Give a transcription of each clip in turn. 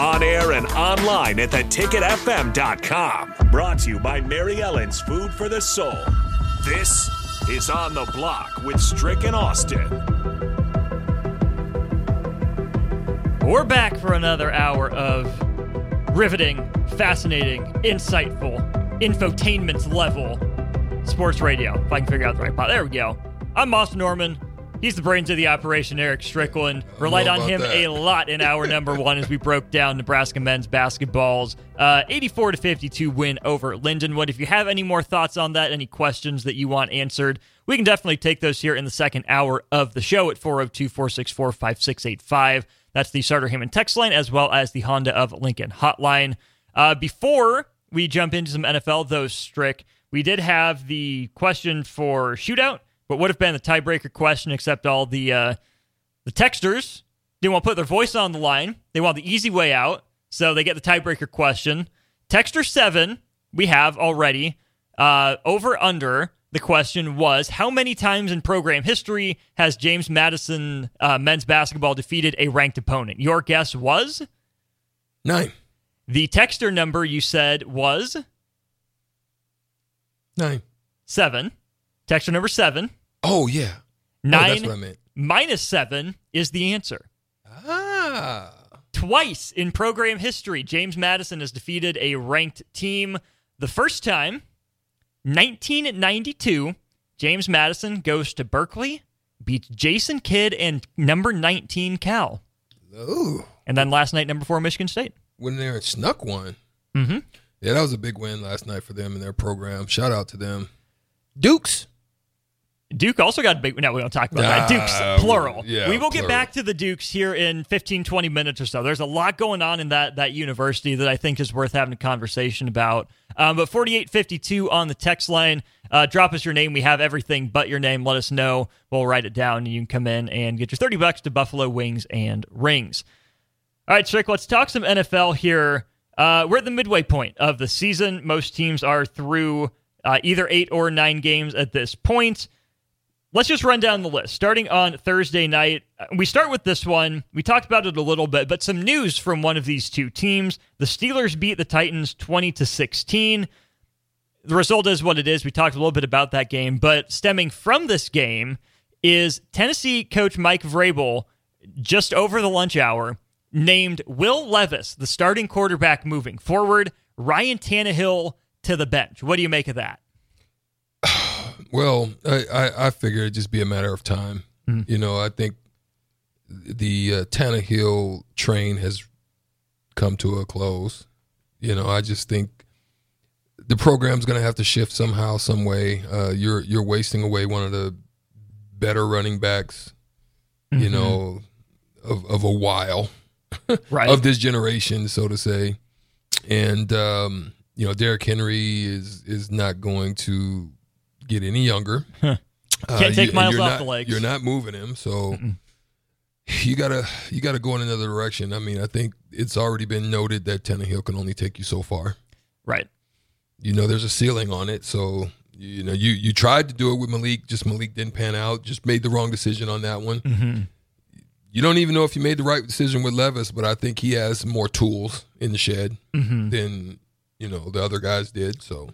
On air and online at theticketfm.com. Brought to you by Mary Ellen's Food for the Soul. This is On the Block with Strick and Austin. We're back for another hour of riveting, fascinating, insightful, infotainment level sports radio. If I can figure out the right part. There we go. I'm Austin Norman. He's the brains of the operation, Eric Strickland. Relied on him that. a lot in hour number one as we broke down Nebraska men's basketball's uh, 84 to 52 win over Lindenwood. If you have any more thoughts on that, any questions that you want answered, we can definitely take those here in the second hour of the show at 402 464 5685. That's the Sartor Hamann text line as well as the Honda of Lincoln hotline. Uh, before we jump into some NFL, though, Strick, we did have the question for shootout what would have been the tiebreaker question, except all the uh, the texters didn't want to put their voice on the line. They want the easy way out, so they get the tiebreaker question. Texter seven, we have already uh, over under. The question was how many times in program history has James Madison uh, men's basketball defeated a ranked opponent? Your guess was Nine. the texter number you said was Nine. seven. Texter number seven. Oh, yeah. Oh, Nine that's what I meant. minus seven is the answer. Ah. Twice in program history, James Madison has defeated a ranked team. The first time, 1992, James Madison goes to Berkeley, beats Jason Kidd and number 19 Cal. Ooh. And then last night, number four, Michigan State. Went in there and snuck one. Mm-hmm. Yeah, that was a big win last night for them and their program. Shout out to them. Dukes. Duke also got a big. No, we don't talk about that. Ah, Dukes, plural. yeah, we will get back to the Dukes here in 15, 20 minutes or so. There's a lot going on in that that university that I think is worth having a conversation about. Um, but 4852 on the text line. Uh, drop us your name. We have everything but your name. Let us know. We'll write it down. You can come in and get your 30 bucks to Buffalo Wings and Rings. All right, Strick, let's talk some NFL here. Uh, we're at the midway point of the season. Most teams are through uh, either eight or nine games at this point. Let's just run down the list. Starting on Thursday night, uh, we start with this one. We talked about it a little bit, but some news from one of these two teams. The Steelers beat the Titans 20 to 16. The result is what it is. We talked a little bit about that game, but stemming from this game is Tennessee coach Mike Vrabel just over the lunch hour named Will Levis the starting quarterback moving forward, Ryan Tannehill to the bench. What do you make of that? Well, I, I, I figure it'd just be a matter of time. You know, I think the uh, Tannehill train has come to a close. You know, I just think the program's going to have to shift somehow, some way. Uh, you're you're wasting away one of the better running backs, you know, of of a while Right. of this generation, so to say. And um, you know, Derrick Henry is is not going to get any younger. Uh, Can't take you- miles you're off not- the legs. You're not moving him, so you gotta you gotta go in another direction. I mean, I think it's already been noted that Tannehill can only take you so far. right. You know, there's a ceiling on it, so you know you you tried to do it with Malik, just Malik didn't pan out. Just made the wrong decision on that one. Mm-hmm. You don't even know if you made the right decision with Levis, but I think he has more tools in the shed Mm-hmm. than you know the other guys did. So,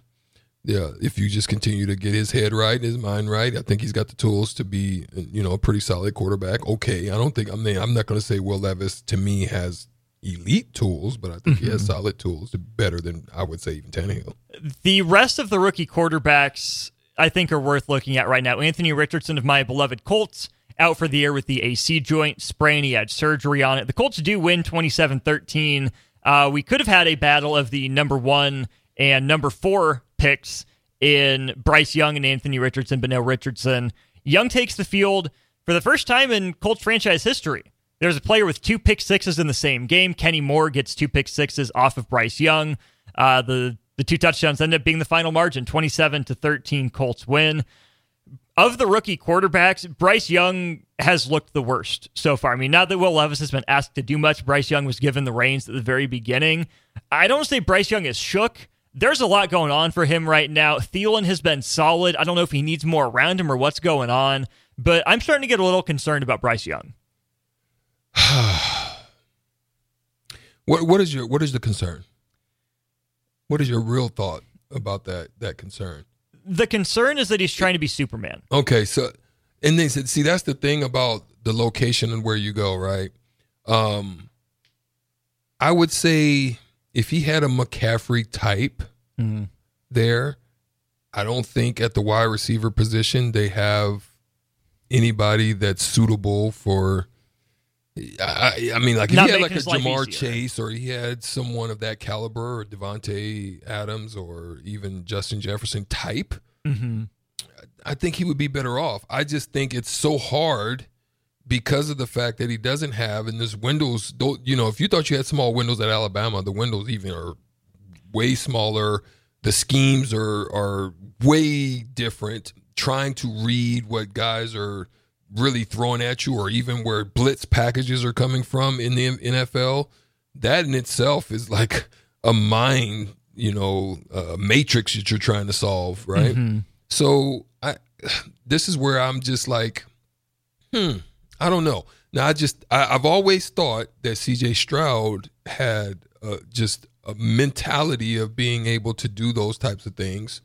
yeah, if you just continue to get his head right, his mind right, I think he's got the tools to be you know a pretty solid quarterback. Okay, I don't think I mean I'm not going to say Will Levis to me has elite tools, but I think he has solid tools, better than I would say even Tannehill. The rest of the rookie quarterbacks, I think, are worth looking at right now. Anthony Richardson of my beloved Colts out for the year with the AC joint sprain. He had surgery on it. The Colts do win 27 13. Uh, we could have had a battle of the number one and number four picks in Bryce Young and Anthony Richardson, no Richardson. Young takes the field for the first time in Colts franchise history. There's a player with two pick sixes in the same game. Kenny Moore gets two pick sixes off of Bryce Young. Uh, the the two touchdowns end up being the final margin, 27 to 13. Colts win. Of the rookie quarterbacks, Bryce Young has looked the worst so far. I mean, not that Will Levis has been asked to do much. Bryce Young was given the reins at the very beginning. I don't say Bryce Young is shook. There's a lot going on for him right now. Thielen has been solid. I don't know if he needs more around him or what's going on, but I'm starting to get a little concerned about Bryce Young. what what is your what is the concern? What is your real thought about that that concern? The concern is that he's trying to be Superman. Okay, so and they said, see, that's the thing about the location and where you go, right? Um, I would say if he had a McCaffrey type Mm-hmm. there, I don't think at the wide receiver position they have anybody that's suitable for. I, I mean, like if Not he had like a Ja'Marr. Chase, or he had someone of that caliber, or Davante Adams, or even Justin Jefferson type, Mm-hmm. I think he would be better off. I just think it's so hard because of the fact that he doesn't have, and this windows, don't you know, if you thought you had small windows at Alabama, the windows even are way smaller. The schemes are are way different. Trying to read what guys are really throwing at you, or even where blitz packages are coming from in the NFL, that in itself is like a mind, you know, a matrix that you're trying to solve, right? Mm-hmm. So I, this is where I'm just like, hmm, I don't know. Now I just I, I've always thought that C.J. Stroud had uh, just a mentality of being able to do those types of things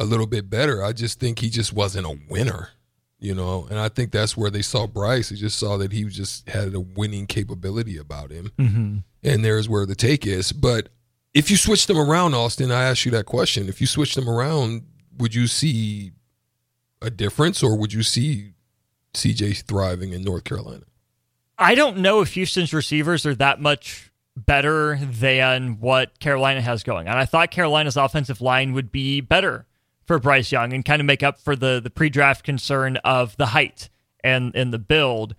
a little bit better. I just think he just wasn't a winner, you know. And I think that's where they saw Bryce. They just saw that he just had a winning capability about him, Mm-hmm. and there's where the take is. But if you switch them around, Austin, I asked you that question. If you switch them around, would you see a difference, or would you see CJ thriving in North Carolina? I don't know if Houston's receivers are that much better than what Carolina has going on. I thought Carolina's offensive line would be better for Bryce Young and kind of make up for the the pre-draft concern of the height and and the build.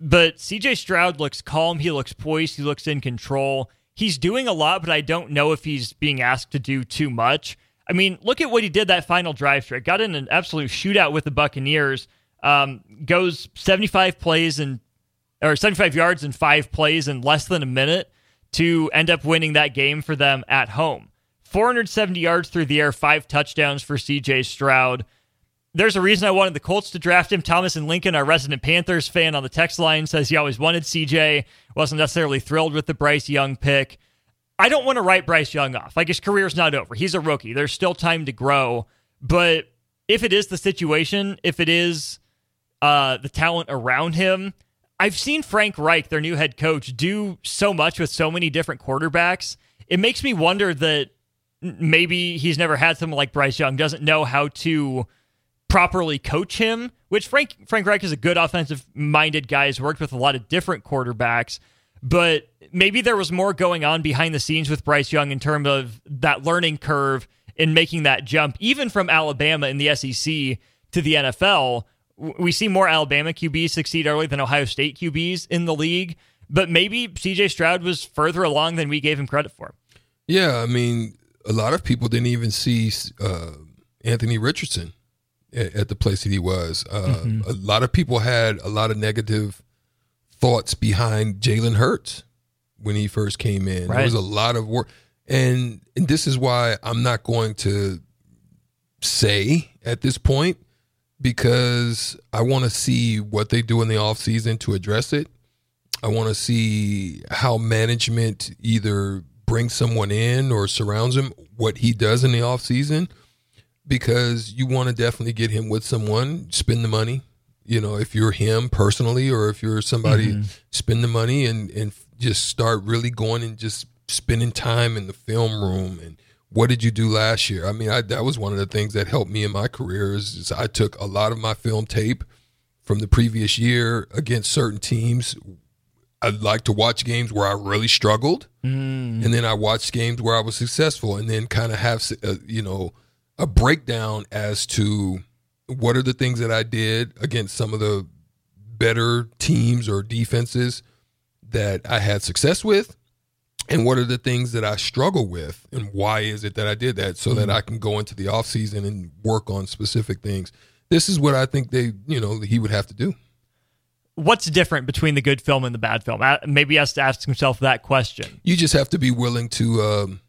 But CJ Stroud looks calm, he looks poised, he looks in control. He's doing a lot, but I don't know if he's being asked to do too much. I mean, look at what he did that final drive straight. Got in an absolute shootout with the Buccaneers. Um, goes 75 plays and or 75 yards in five plays in less than a minute to end up winning that game for them at home. 470 yards through the air, five touchdowns for CJ Stroud. There's a reason I wanted the Colts to draft him. Thomas and Lincoln, our resident Panthers fan on the text line, says he always wanted CJ, wasn't necessarily thrilled with the Bryce Young pick. I don't want to write Bryce Young off. Like his career's not over. He's a rookie. There's still time to grow. But if it is the situation, if it is uh, the talent around him, I've seen Frank Reich, their new head coach, do so much with so many different quarterbacks. It makes me wonder that maybe he's never had someone like Bryce Young, doesn't know how to properly coach him, which Frank Frank Reich is a good offensive minded guy, has worked with a lot of different quarterbacks, but maybe there was more going on behind the scenes with Bryce Young in terms of that learning curve in making that jump, even from Alabama in the SEC to the NFL. We see more Alabama QBs succeed early than Ohio State QBs in the league, but maybe CJ Stroud was further along than we gave him credit for. Yeah, I mean, a lot of people didn't even see uh, Anthony Richardson at, at the place that he was. Uh, A lot of people had a lot of negative thoughts behind Jalen Hurts when he first came in. There was a lot of work, and and this is why I'm not going to say at this point because I want to see what they do in the offseason to address it. I want to see how management either brings someone in or surrounds him, what he does in the offseason, because you want to definitely get him with someone, spend the money. You know, if you're him personally or if you're somebody, mm-hmm. spend the money and, and just start really going and just spending time in the film room and what did you do last year? I mean, I, that was one of the things that helped me in my career is, is I took a lot of my film tape from the previous year against certain teams. I like to watch games where I really struggled, mm. and then I watched games where I was successful, and then kind of have a, uh, you know a breakdown as to what are the things that I did against some of the better teams or defenses that I had success with, and what are the things that I struggle with and why is it that I did that so mm-hmm. that I can go into the off season and work on specific things. This is what I think they, you know, he would have to do. What's different between the good film and the bad film? Maybe he has to ask himself that question. You just have to be willing to um,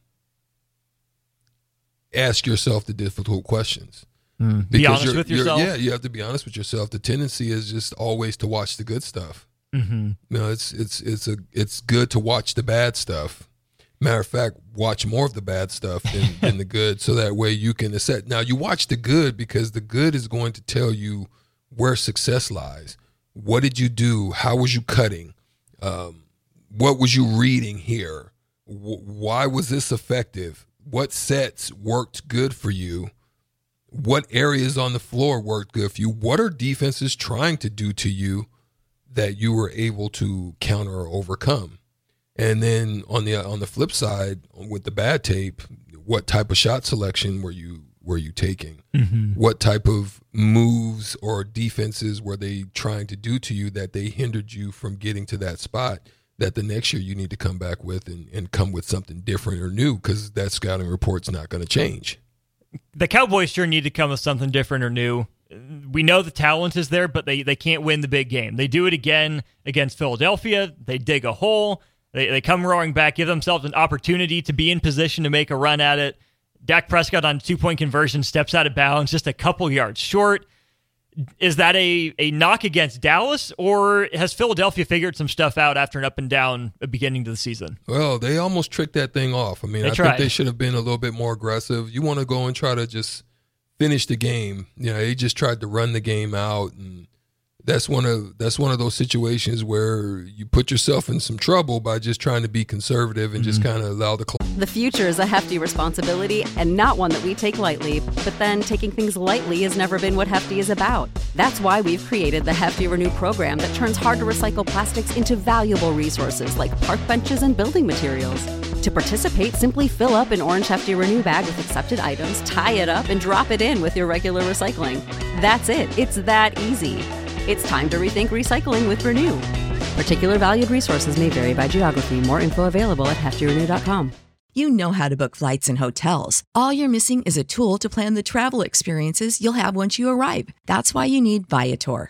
ask yourself the difficult questions. Mm. Be honest with yourself. Yeah, you have to be honest with yourself. The tendency is just always to watch the good stuff. Mm-hmm. Know, it's it's it's a it's good to watch the bad stuff. Matter of fact, watch more of the bad stuff than, than the good, so that way you can assess. Now, you watch the good because the good is going to tell you where success lies. What did you do? How was you cutting? Um, what was you reading here? W- why was this effective? What sets worked good for you? What areas on the floor worked good for you? What are defenses trying to do to you? That you were able to counter or overcome. And then on the on the flip side, with the bad tape, what type of shot selection were you were you taking? Mm-hmm. What type of moves or defenses were they trying to do to you that they hindered you from getting to that spot? That the next year you need to come back with and, and come with something different or new because that scouting report's not going to change. The Cowboys sure need to come with something different or new we know the talent is there, but they, they can't win the big game. They do it again against Philadelphia. They dig a hole. They, they come roaring back, give themselves an opportunity to be in position to make a run at it. Dak Prescott on two point conversion steps out of bounds just a couple yards short. Is that a, a knock against Dallas, or has Philadelphia figured some stuff out after an up and down beginning to the season? Well, they almost tricked that thing off. I mean, they I tried. think they should have been a little bit more aggressive. You want to go and try to just finish the game. You know, he just tried to run the game out, and that's one of that's one of those situations where you put yourself in some trouble by just trying to be conservative and mm-hmm. just kind of allow the. Cl- the future is a hefty responsibility and not one that we take lightly. But then taking things lightly has never been what Hefty is about. That's why we've created the Hefty Renew program that turns hard to recycle plastics into valuable resources like park benches and building materials. To participate, simply fill up an orange Hefty Renew bag with accepted items, tie it up, and drop it in with your regular recycling. That's it. It's that easy. It's time to rethink recycling with Renew. Particular valued resources may vary by geography. More info available at heftyrenew.com. You know how to book flights and hotels. All you're missing is a tool to plan the travel experiences you'll have once you arrive. That's why you need Viator.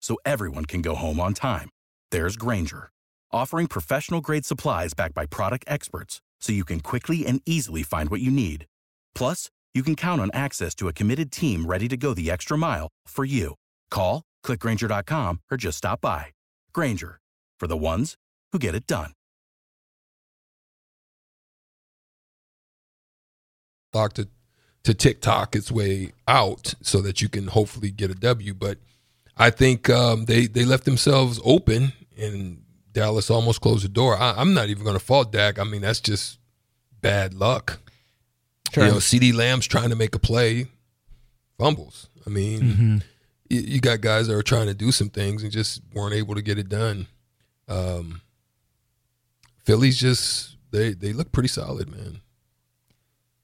so everyone can go home on time. There's Grainger, offering professional grade supplies backed by product experts so you can quickly and easily find what you need. Plus, you can count on access to a committed team ready to go the extra mile for you. Call, clickgrainger.com, or just stop by. Grainger, for the ones who get it done. Talk to, to TikTok its way out so that you can hopefully get a W, but – I think um, they they left themselves open, and Dallas almost closed the door. I, am not even going to fault Dak. I mean, that's just bad luck. Sure. You know, CeeDee Lamb's trying to make a play, fumbles. I mean, mm-hmm. you, you, got guys that are trying to do some things and just weren't able to get it done. Um, Philly's just they they look pretty solid, man.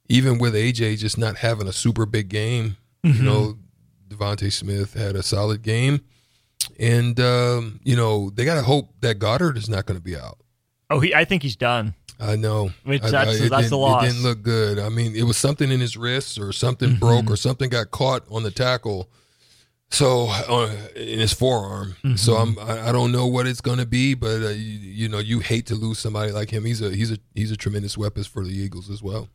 Even with AJ just not having a super big game, mm-hmm. you know, DeVonta Smith had a solid game, and um, you know they got to hope that Goedert is not going to be out. Oh, he, I think he's done. I know. Which that's, I, that's the loss. It didn't look good. I mean, it was something in his wrist, or something mm-hmm. broke, or something got caught on the tackle. So uh, in his forearm. Mm-hmm. So I'm I, I, don't know what it's going to be, but uh, you, you, know you hate to lose somebody like him. He's a he's a he's a tremendous weapon for the Eagles as well.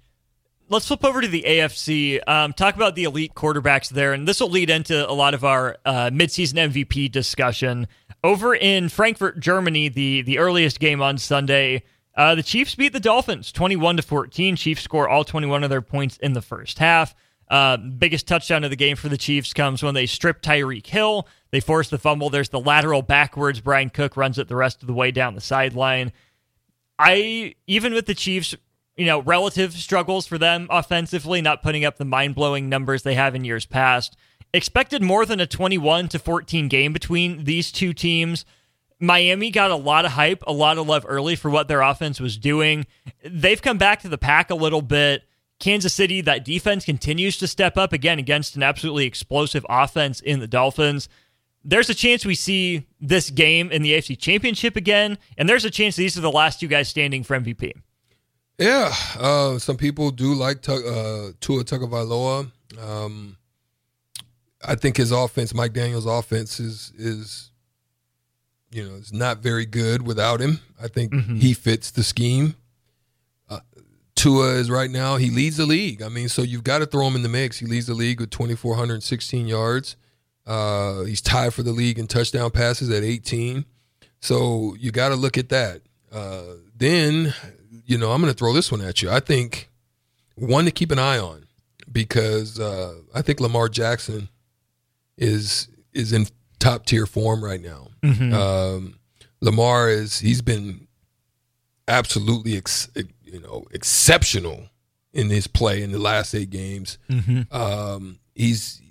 Let's flip over to the AFC. Um, talk about the elite quarterbacks there, and this will lead into a lot of our uh, midseason MVP discussion. Over in Frankfurt, Germany, the the earliest game on Sunday, uh, the Chiefs beat the Dolphins twenty one to fourteen. Chiefs score all twenty one of their points in the first half. Uh, biggest touchdown of the game for the Chiefs comes when they strip Tyreek Hill. They force the fumble. There's the lateral backwards. Bryan Cook runs it the rest of the way down the sideline. I even with the Chiefs, you know, relative struggles for them offensively, not putting up the mind blowing numbers they have in years past. Expected more than a 21 to 14 game between these two teams. Miami got a lot of hype, a lot of love early for what their offense was doing. They've come back to the pack a little bit. Kansas City, that defense continues to step up again against an absolutely explosive offense in the Dolphins. There's a chance we see this game in the AFC Championship again, and there's a chance these are the last two guys standing for MVP. Yeah, uh, some people do like T- uh, Tua Tagovailoa. Um, I think his offense, Mike Daniels' offense, is is you know is not very good without him. I think mm-hmm. he fits the scheme. Tua is right now, he leads the league. I mean, so you've got to throw him in the mix. He leads the league with 2,416 yards. Uh, he's tied for the league in touchdown passes at 18. So you got to look at that. Uh, then, you know, I'm going to throw this one at you. I think one to keep an eye on because uh, I think Lamar Jackson is is in top tier form right now. Mm-hmm. Um, Lamar is he's been absolutely ex- you know, exceptional in his play in the last eight games. Mm-hmm. Um, he's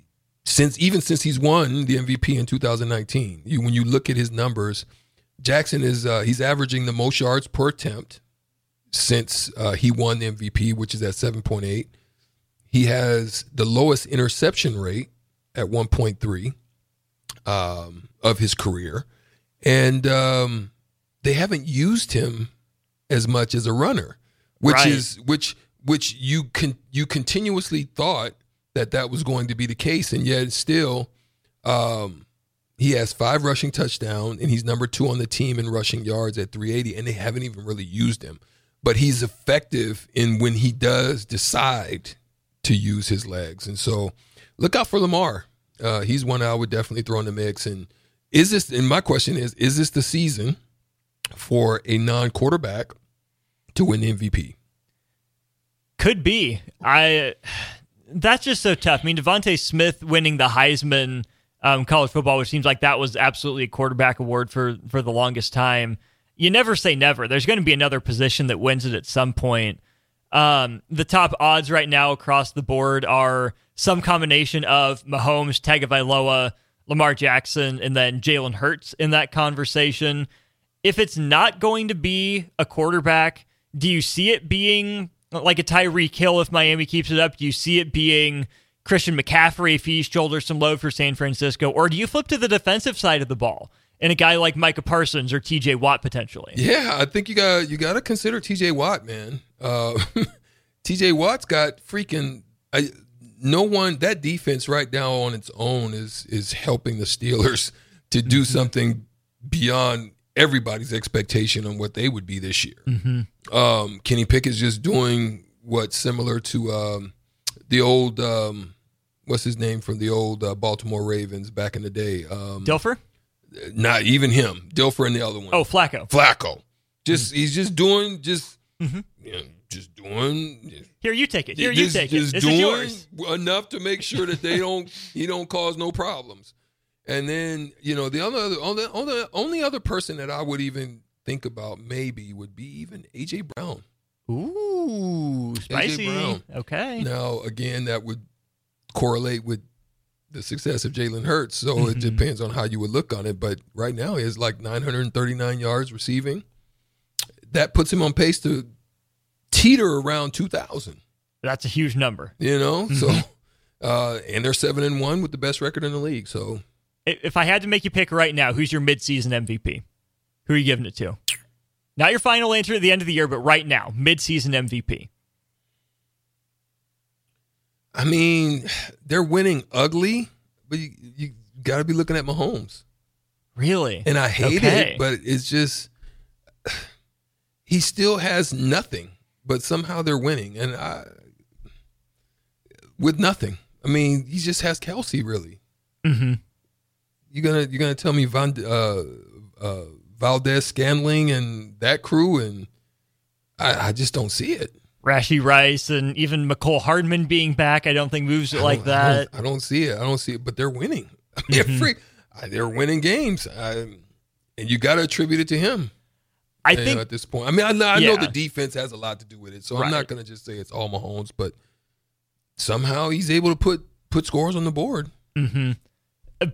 since even since he's won the MVP in 2019. You, when you look at his numbers, Jackson is uh, he's averaging the most yards per attempt since uh, he won the MVP, which is at 7.8. He has the lowest interception rate at 1.3 um, of his career, and um, they haven't used him as much as a runner which right. is which which you can you continuously thought that that was going to be the case, and yet still, um, he has five rushing touchdowns, and he's number two on the team in rushing yards at 380, and they haven't even really used him. But he's effective in when he does decide to use his legs, and so look out for Lamar. Uh, he's one I would definitely throw in the mix. And is this? And my question is: Is this the season for a non-quarterback to win the MVP. Could be. I. That's just so tough. I mean, DeVonta Smith winning the Heisman um, college football, which seems like that was absolutely a quarterback award for for the longest time. You never say never. There's going to be another position that wins it at some point. Um, the top odds right now across the board are some combination of Mahomes, Tagovailoa, Lamar Jackson, and then Jalen Hurts in that conversation. If it's not going to be a quarterback, do you see it being like a Tyreek Hill if Miami keeps it up? Do you see it being Christian McCaffrey if he shoulders some load for San Francisco? Or do you flip to the defensive side of the ball and a guy like Micah Parsons or TJ Watt potentially? Yeah, I think you got you got to consider TJ Watt, man. Uh, TJ Watt's got freaking I, no one that defense right now on its own is is helping the Steelers to do mm-hmm. something beyond everybody's expectation on what they would be this year. Mm-hmm. Um, Kenny Pickett's just doing what similar to um, the old um, what's his name from the old uh, Baltimore Ravens back in the day. Um, Dilfer. Not even him. Dilfer and the other one. Oh, Flacco. Flacco. Just mm-hmm. he's just doing just mm-hmm. you know, just doing. Here, you take it. Here, just, you take just it. This doing enough to make sure that they don't he don't cause no problems. And then you know the other only, only only other person that I would even think about maybe would be even AJ Brown. Ooh, spicy. Brown. Okay. Now again, that would correlate with the success of Jalen Hurts. So mm-hmm. it depends on how you would look on it. But right now, he has like 939 yards receiving. That puts him on pace to teeter around 2,000. That's a huge number. You know, mm-hmm. so uh, and they're seven and one with the best record in the league. So if I had to make you pick right now, who's your midseason MVP? Who are you giving it to? Not your final answer at the end of the year, but right now, midseason MVP. I mean, they're winning ugly, but you, you got to be looking at Mahomes. Really? And I hate Okay. it, but it's just he still has nothing, but somehow they're winning, and I with nothing. I mean, he just has Kelsey. Really, hmm you gonna you gonna tell me Van, uh, uh, Valdes, Scantling, and that crew, and I, I just don't see it. Rashee Rice and even Mecole Hardman being back, I don't think moves it like don't- I that. don't, I don't see it. I don't see it. But they're winning. I mean, Mhm. freak, they're winning games, I, and you got to attribute it to him. I you know, think at this point, I mean, I, know- I know the defense has a lot to do with it, so Right. I'm not going to just say it's all Mahomes, but somehow he's able to put put scores on the board. hmm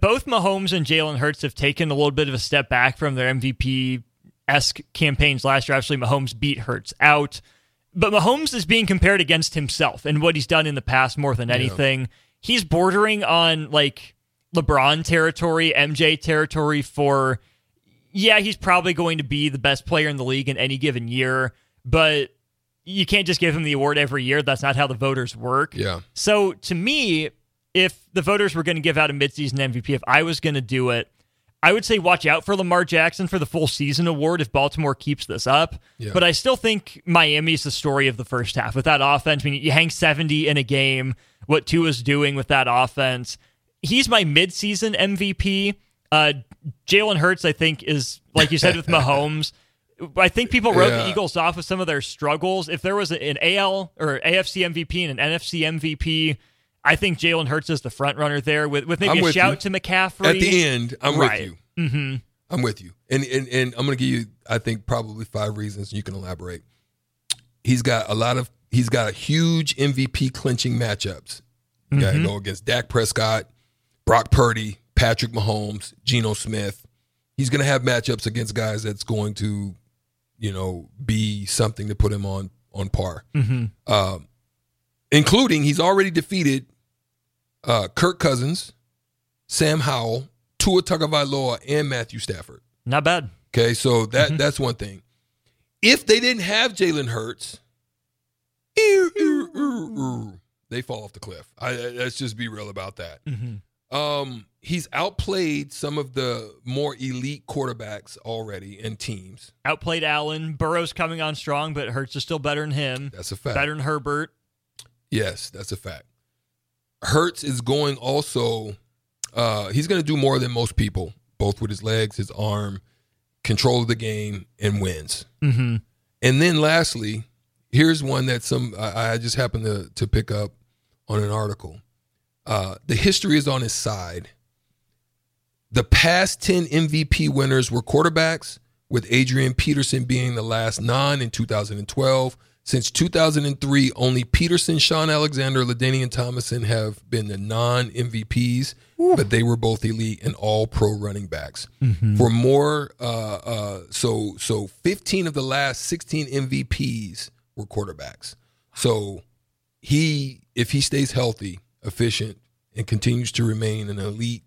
Both Mahomes and Jalen Hurts have taken a little bit of a step back from their MVP esque campaigns last year. Actually, Mahomes beat Hurts out, but Mahomes is being compared against himself and what he's done in the past more than anything. He's bordering on like LeBron territory, MJ territory for. Yeah, he's probably going to be the best player in the league in any given year, but you can't just give him the award every year. That's not how the voters work. Yeah, So to me, if the voters were going to give out a midseason MVP, if I was going to do it, I would say watch out for Lamar Jackson for the full season award if Baltimore keeps this up. Yeah. But I still think Miami's the story of the first half with that offense. I mean, you hang 70 in a game, what Tua's doing with that offense. He's my midseason MVP. Uh, Jalen Hurts, I think, is like you said with Mahomes. I think people wrote the Eagles off with some of their struggles. If there was an AL or AFC MVP and an NFC MVP, I think Jalen Hurts is the front runner there with, with maybe I'm a with shout you. to McCaffrey. at the end, I'm Right. with you. hmm I'm with you, and and and I'm going to give you, I think, probably five reasons you can elaborate. He's got a lot of, he's got huge MVP clinching matchups. You got to Mm-hmm. go against Dak Prescott, Brock Purdy, Patrick Mahomes, Geno Smith. He's going to have matchups against guys that's going to, you know, be something to put him on on par. hmm Um, including he's already defeated uh, Kirk Cousins, Sam Howell, Tua Tagovailoa, and Matthew Stafford. Not bad. Okay, so that Mhm. that's one thing. If they didn't have Jalen Hurts, ew, ew, ew, they fall off the cliff. I, let's just be real about that. hmm Um, he's outplayed some of the more elite quarterbacks already in teams. Outplayed Allen. Burrow's coming on strong, but Hurts is still better than him. That's a fact. Better than Herbert. Yes, that's a fact. Hurts is going also. Uh, he's going to do more than most people, both with his legs, his arm, control of the game, and wins. hmm And then lastly, here's one that some I, I just happened to to pick up on an article. Uh, the history is on his side. The past 10 MVP winners were quarterbacks, with Adrian Peterson being the last non in 2012. Since 2003, only Peterson, Shaun Alexander, LaDainian Thomason have been the non MVPs, but they were both elite and all pro running backs. For more, uh, uh, so so 15 of the last 16 MVPs were quarterbacks. So he, if he stays healthy, efficient, and continues to remain an elite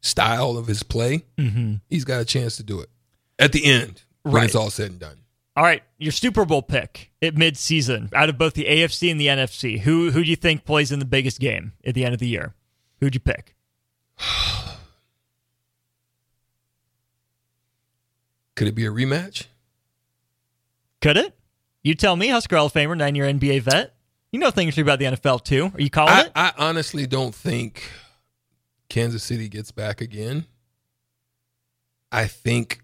style of his play, hmm he's got a chance to do it at the end when Right. it's all said and done. All right, your Super Bowl pick at mid-season out of both the AFC and the NFC. Who who do you think plays in the biggest game at the end of the year? Who'd you pick? Could it be a rematch? Could it? You tell me, Husker Hall of Famer, nine-year NBA vet. You know things about the NFL too. Are you calling I, it? I honestly don't think Kansas City gets back again. I think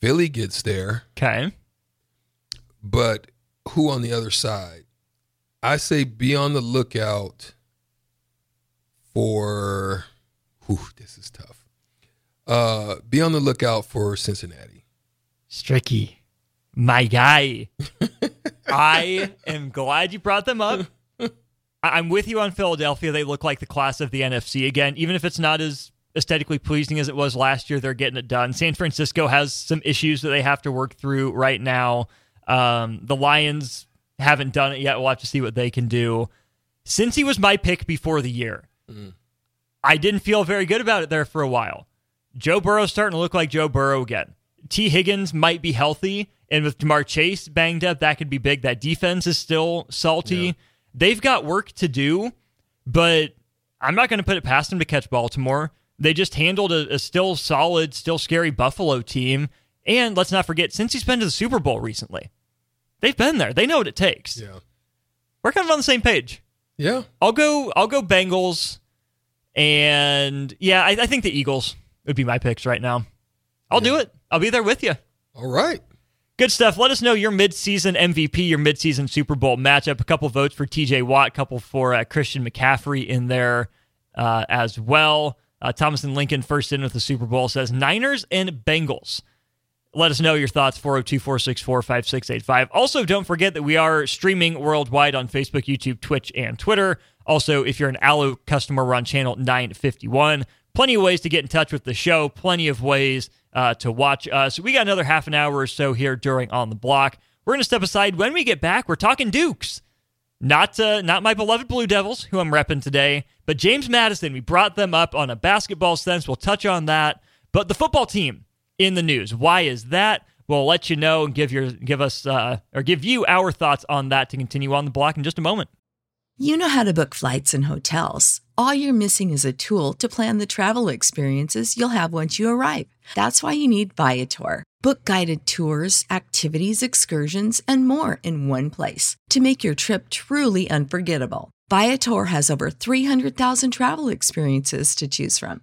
Philly gets there, Okay. But who on the other side? I say be on the lookout for. Whew, this is tough. Uh, be on the lookout for Cincinnati. Stricky, my guy. I am glad you brought them up. I'm with you on Philadelphia. They look like the class of the NFC again, even if it's not as aesthetically pleasing as it was last year. They're getting it done. San Francisco has some issues that they have to work through right now. Um, the Lions haven't done it yet. We'll have to see what they can do. Since he was my pick before the year, I didn't feel very good about it there for a while. Joe Burrow's starting to look like Joe Burrow again. Tee Higgins might be healthy, and with Ja'Marr Chase banged up, that could be big. That defense is still salty. Yeah. They've got work to do, but I'm not going to put it past them to catch Baltimore. They just handled a, a still solid, still scary Buffalo team. And let's not forget, since he's been to the Super Bowl recently, they've been there. They know what it takes. Yeah. We're kind of on the same page. Yeah. I'll go. I'll go Bengals, and yeah, I, I think the Eagles would be my picks right now. I'll do it. I'll be there with you. All right. Good stuff. Let us know your midseason MVP, your midseason Super Bowl matchup. A couple votes for TJ Watt, a couple for uh, Christian McCaffrey in there uh, as well. Uh, Thomas and Lincoln first in with the Super Bowl says Niners and Bengals. Let us know your thoughts 402 464 5685. Also, don't forget that we are streaming worldwide on Facebook, YouTube, Twitch, and Twitter. Also, if you're an Allo customer, we're on channel 951. Plenty of ways to get in touch with the show, plenty of ways uh, to watch us. We got another half an hour or so here during On the Block. We're going to step aside. When we get back, we're talking Dukes. Not uh, not my beloved Blue Devils, who I'm repping today, but James Madison. We brought them up on a basketball sense. We'll touch on that. But the football team in the news. Why is that? We'll let you know and give your give us uh, or give you our thoughts on that to continue on the block in just a moment. You know how to book flights and hotels. All you're missing is a tool to plan the travel experiences you'll have once you arrive. That's why you need Viator. Book guided tours, activities, excursions, and more in one place to make your trip truly unforgettable. Viator has over 300,000 travel experiences to choose from.